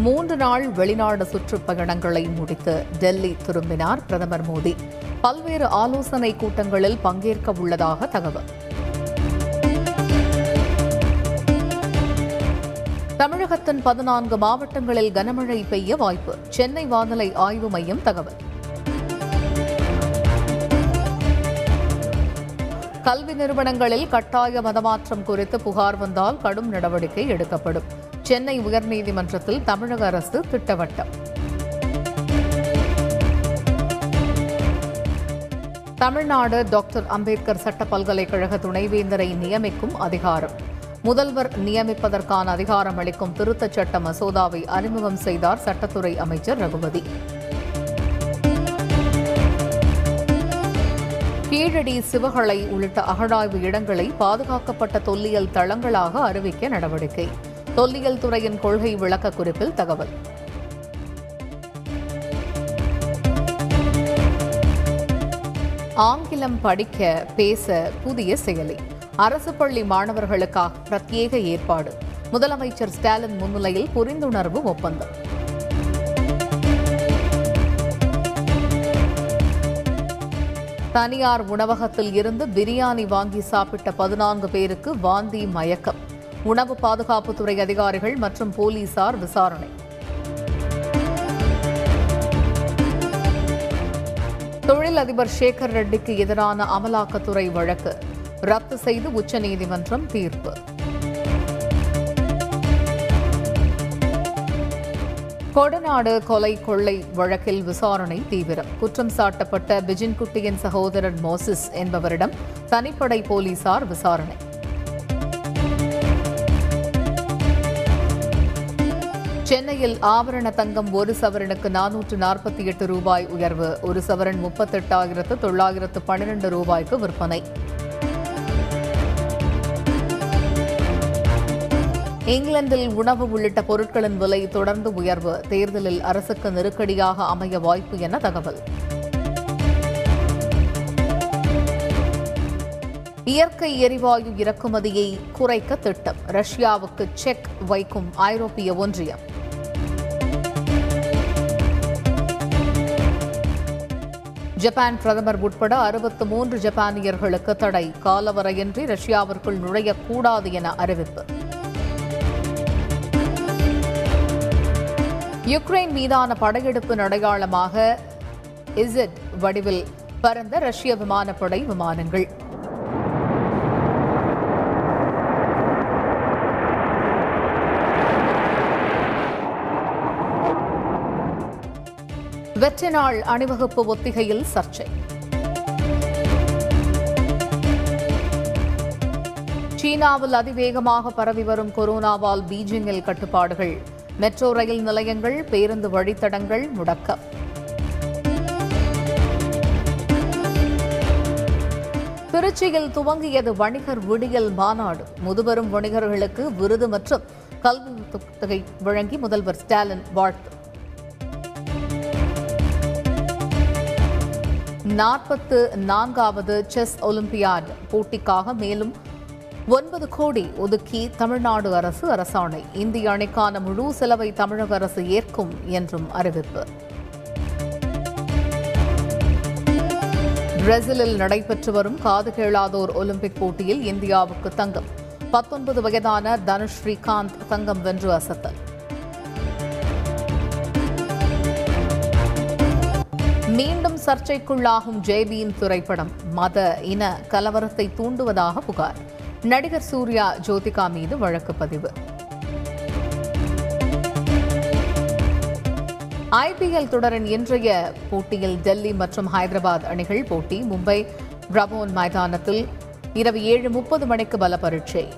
மூன்று நாள் வெளிநாடு சுற்றுப்பயணங்களை முடித்து டெல்லி திரும்பினார் பிரதமர் மோடி. பல்வேறு ஆலோசனை கூட்டங்களில் பங்கேற்க உள்ளதாக தகவல். தமிழகத்தின் பதினான்கு மாவட்டங்களில் கனமழை பெய்ய வாய்ப்பு. சென்னை வானிலை ஆய்வு மையம் தகவல். கல்வி நிறுவனங்களில் கட்டாய மதமாற்றம் குறித்து புகார் வந்தால் கடும் நடவடிக்கை எடுக்கப்படும். சென்னை உயர்நீதிமன்றத்தில் தமிழக அரசு திட்டவட்டம். தமிழ்நாடு டாக்டர் அம்பேத்கர் சட்ட பல்கலைக்கழக துணைவேந்தரை நியமிக்கும் அதிகாரம். முதல்வர் நியமிப்பதற்கான அதிகாரம் அளிக்கும் திருத்தச் சட்ட மசோதாவை அறிமுகம் செய்தார் சட்டத்துறை அமைச்சர் ரகுபதி. கீழடி சிவகளை உள்ளிட்ட அகழாய்வு இடங்களை பாதுகாக்கப்பட்ட தொல்லியல் தளங்களாக அறிவிக்க நடவடிக்கை. தொல்லியல் துறையின் கொள்கை விளக்க குறிப்பில் தகவல். ஆங்கிலம் படிக்க பேச புதிய செயலி. அரசு பள்ளி மாணவர்களுக்காக பிரத்யேக ஏற்பாடு. முதலமைச்சர் ஸ்டாலின் முன்னிலையில் புரிந்துணர்வு ஒப்பந்தம். தனியார் உணவகத்தில் இருந்து பிரியாணி வாங்கி சாப்பிட்ட பதினான்கு பேருக்கு வாந்தி மயக்கம். உணவு பாதுகாப்புத்துறை அதிகாரிகள் மற்றும் போலீசார் விசாரணை. தொழில் அதிபர் சேகர் ரெட்டிக்கு எதிரான அமலாக்கத்துறை வழக்கு. ரத்து செய்து உச்சநீதிமன்றம் தீர்ப்பு. கொடநாடு கொலை கொள்ளை வழக்கில் விசாரணை தீவிரம். குற்றம் சாட்டப்பட்ட பிஜின்குட்டியின் சகோதரர் மோசிஸ் என்பவரிடம் தனிப்படை போலீசார் விசாரணை. சென்னையில் ஆபரண தங்கம் ஒரு சவரனுக்கு நானூற்று நாற்பத்தி எட்டு ரூபாய் உயர்வு ஒரு சவரன் முப்பத்தெட்டாயிரத்து தொள்ளாயிரத்து பன்னிரண்டு ரூபாய்க்கு விற்பனை. இங்கிலாந்தில் உணவு உள்ளிட்ட பொருட்களின் விலை தொடர்ந்து உயர்வு தேர்தலில் அரசுக்கு நெருக்கடியாக அமைய வாய்ப்பு என தகவல். இயற்கை எரிவாயு இறக்குமதியை குறைக்க திட்டம் ரஷ்யாவுக்கு செக் வைக்கும் ஐரோப்பிய ஒன்றியம். ஜப்பான் பிரதமர் உட்பட அறுபத்து மூன்று ஜப்பானியர்களுக்கு தடை. காலவரையின்றி ரஷ்யாவிற்குள் நுழையக்கூடாது என அறிவிப்பு. யுக்ரைன் மீதான படையெடுப்பு அடையாளமாக இசட் வடிவில் பறந்த ரஷ்ய விமானப்படை விமானங்கள். வெற்றி நாள் அணிவகுப்பு ஒத்திகையில் சர்ச்சை. சீனாவில் அதிவேகமாக பரவி வரும் கொரோனாவால் பீஜிங்கில் கட்டுப்பாடுகள். மெட்ரோ ரயில் நிலையங்கள் பேருந்து வழித்தடங்கள் முடக்கம். திருச்சியில் துவங்கியது வணிகர் விடியல் மாநாடு. முதுபெரும் வணிகர்களுக்கு விருது மற்றும் கல்வி தொகை வழங்கி முதல்வர் ஸ்டாலின் வாழ்த்து. நாற்பத்து நான்காவது செஸ் ஒலிம்பியாட் போட்டிக்காக மேலும் ஒன்பது கோடி ஒதுக்கி தமிழ்நாடு அரசு அரசாணை. இந்திய அணிக்கான முழு செலவை தமிழக அரசு ஏற்கும் என்றும் அறிவிப்பு. பிரேசிலில் நடைபெற்று வரும் காது கேளாதோர் ஒலிம்பிக் போட்டியில் இந்தியாவுக்கு தங்கம். பத்தொன்பது வயதான தனுஷ் ஸ்ரீகாந்த் தங்கம் வென்று அசத்தல். மீண்டும் சர்ச்சைக்குள்ளாகும் ஜேபியின் திரைப்படம் மத இன கலவரத்தை தூண்டுவதாக புகார். நடிகர் சூர்யா ஜோதிகா மீது வழக்கு பதிவு. ஐபிஎல் தொடரின் இன்றைய போட்டியில் டெல்லி மற்றும் ஹைதராபாத் அணிகள் போட்டி மும்பை பிரபோன் மைதானத்தில் இரவு ஏழு முப்பது மணிக்கு பல பரீட்சை